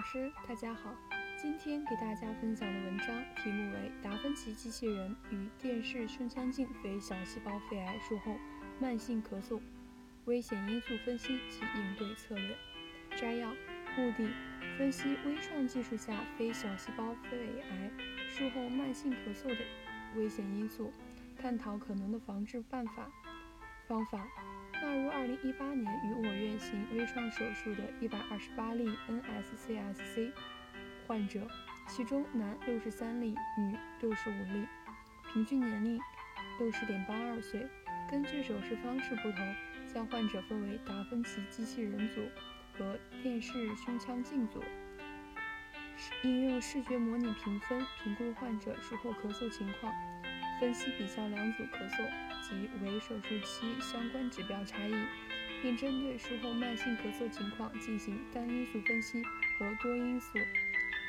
老师，大家好。今天给大家分享的文章题目为《达芬奇机器人与电视胸腔镜非小细胞肺癌术后慢性咳嗽危险因素分析及应对策略》。摘要：目的，分析微创技术下非小细胞肺癌术后慢性咳嗽的危险因素，探讨可能的防治办法。方法。纳入2018年于我院行微创手术的128例 NSCSC 患者，其中男63例，女65例，平均年龄60.82岁。根据手术方式不同，将患者分为达芬奇机器人组和电视胸腔镜组，应用视觉模拟评分评估患者术后咳嗽情况。分析比较两组咳嗽及为手术期相关指标差异，并针对术后慢性咳嗽情况进行单因素分析和多因素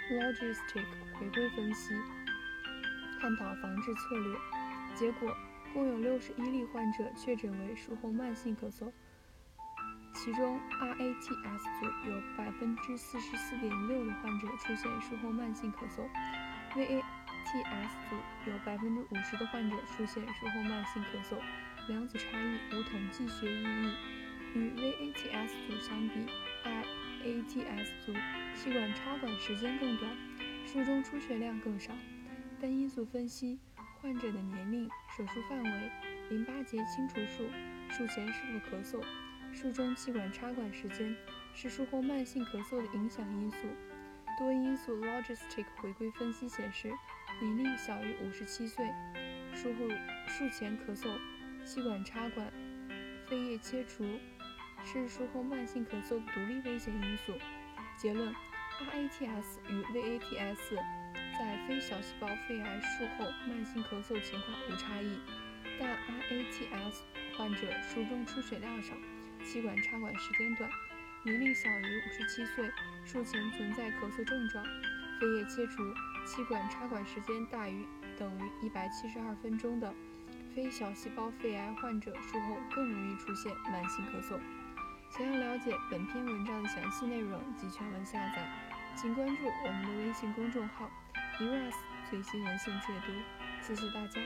（logistic） 回归分析，探讨防治策略。结果，共有六十一例患者确诊为术后慢性咳嗽，其中 RATS 组有百分之四十四点六的患者出现术后慢性咳嗽，VA。TS 组有百分之五十的患者出现术后慢性咳嗽，两组差异无统计学意义。与 VATS 组相比，RATS 组气管插管时间更短，术中出血量更少。单因素分析：患者的年龄、手术范围、淋巴结清除术、术前是否咳嗽、术中气管插管时间是术后慢性咳嗽的影响因素。多因素 logistic 回归分析显示。年龄小于五十七岁，术后术前咳嗽、气管插管、肺叶切除是术后慢性咳嗽的独立危险因素。结论：RATS 与 VATS 在非小细胞肺癌术后慢性咳嗽情况无差异，但 RATS 患者术中出血量少，气管插管时间短，年龄小于五十七岁，术前存在咳嗽症状，肺叶切除。气管插管时间大于等于一百七十二分钟的非小细胞肺癌患者术后更容易出现慢性咳嗽。想要了解本篇文章的详细内容及全文下载，请关注我们的微信公众号 “eras 最新文献解读”。谢谢大家。